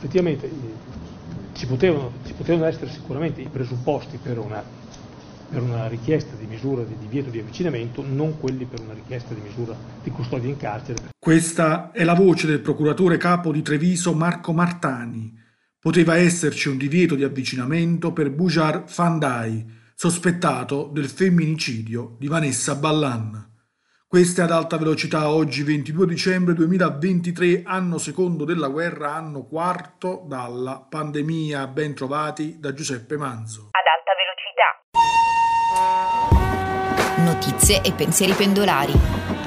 Effettivamente eh, ci potevano, ci potevano essere sicuramente i presupposti per una, per una richiesta di misura di divieto di avvicinamento, non quelli per una richiesta di misura di custodia in carcere. Questa è la voce del procuratore capo di Treviso Marco Martani. Poteva esserci un divieto di avvicinamento per Bujar Fandai, sospettato del femminicidio di Vanessa Ballan. Queste ad alta velocità oggi 22 dicembre 2023, anno secondo della guerra, anno quarto dalla pandemia. Ben trovati da Giuseppe Manzo. Ad alta velocità. Notizie e pensieri pendolari.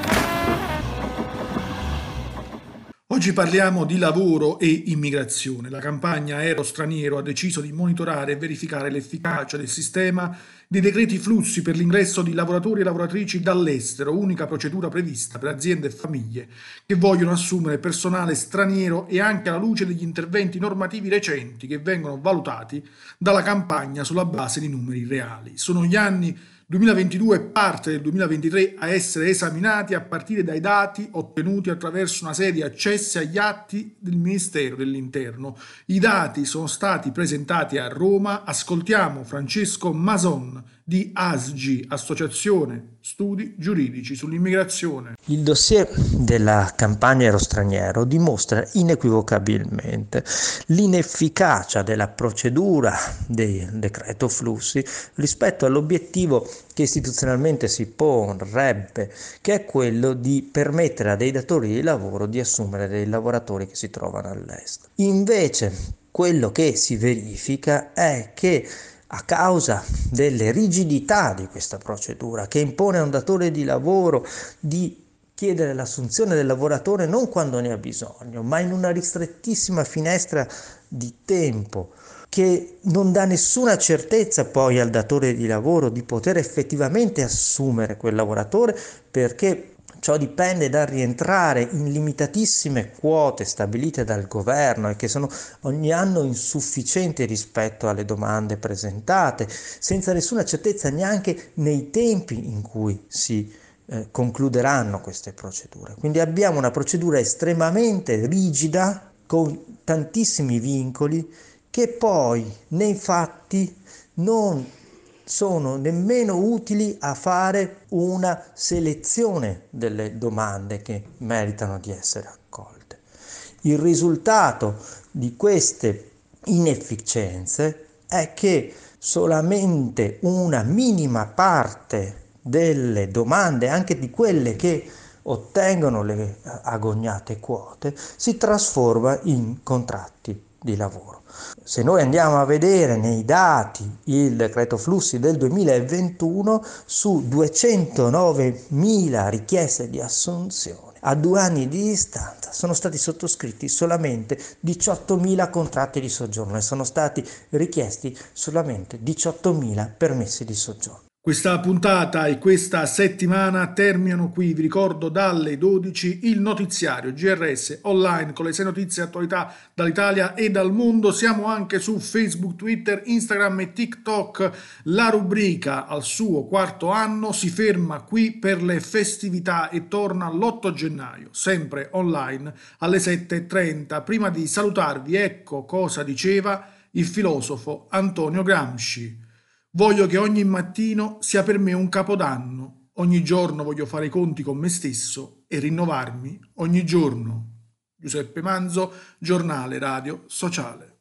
Oggi parliamo di lavoro e immigrazione. La campagna Aero Straniero ha deciso di monitorare e verificare l'efficacia del sistema dei decreti flussi per l'ingresso di lavoratori e lavoratrici dall'estero, unica procedura prevista per aziende e famiglie che vogliono assumere personale straniero e anche alla luce degli interventi normativi recenti che vengono valutati dalla campagna sulla base di numeri reali. Sono gli anni 2022 e parte del 2023 a essere esaminati a partire dai dati ottenuti attraverso una serie di accessi agli atti del Ministero dell'Interno. I dati sono stati presentati a Roma. Ascoltiamo Francesco Mason di ASGI, Associazione Studi Giuridici sull'Immigrazione. Il dossier della campagna Ero Straniero dimostra inequivocabilmente l'inefficacia della procedura del decreto flussi rispetto all'obiettivo che istituzionalmente si porrebbe, che è quello di permettere a dei datori di lavoro di assumere dei lavoratori che si trovano all'estero. Invece quello che si verifica è che a causa delle rigidità di questa procedura che impone a un datore di lavoro di chiedere l'assunzione del lavoratore non quando ne ha bisogno, ma in una ristrettissima finestra di tempo che non dà nessuna certezza poi al datore di lavoro di poter effettivamente assumere quel lavoratore perché Ciò dipende dal rientrare in limitatissime quote stabilite dal governo e che sono ogni anno insufficienti rispetto alle domande presentate, senza nessuna certezza neanche nei tempi in cui si eh, concluderanno queste procedure. Quindi abbiamo una procedura estremamente rigida con tantissimi vincoli che poi nei fatti non sono nemmeno utili a fare una selezione delle domande che meritano di essere accolte. Il risultato di queste inefficienze è che solamente una minima parte delle domande, anche di quelle che ottengono le agognate quote, si trasforma in contratti di lavoro. Se noi andiamo a vedere nei dati il decreto flussi del 2021 su 209.000 richieste di assunzione a due anni di distanza sono stati sottoscritti solamente 18.000 contratti di soggiorno e sono stati richiesti solamente 18.000 permessi di soggiorno. Questa puntata e questa settimana terminano qui, vi ricordo dalle 12 il notiziario GRS online con le sei notizie e attualità dall'Italia e dal mondo. Siamo anche su Facebook, Twitter, Instagram e TikTok. La rubrica al suo quarto anno si ferma qui per le festività e torna l'8 gennaio, sempre online alle 7.30. Prima di salutarvi ecco cosa diceva il filosofo Antonio Gramsci. Voglio che ogni mattino sia per me un capodanno. Ogni giorno voglio fare i conti con me stesso e rinnovarmi ogni giorno. Giuseppe Manzo, giornale radio sociale.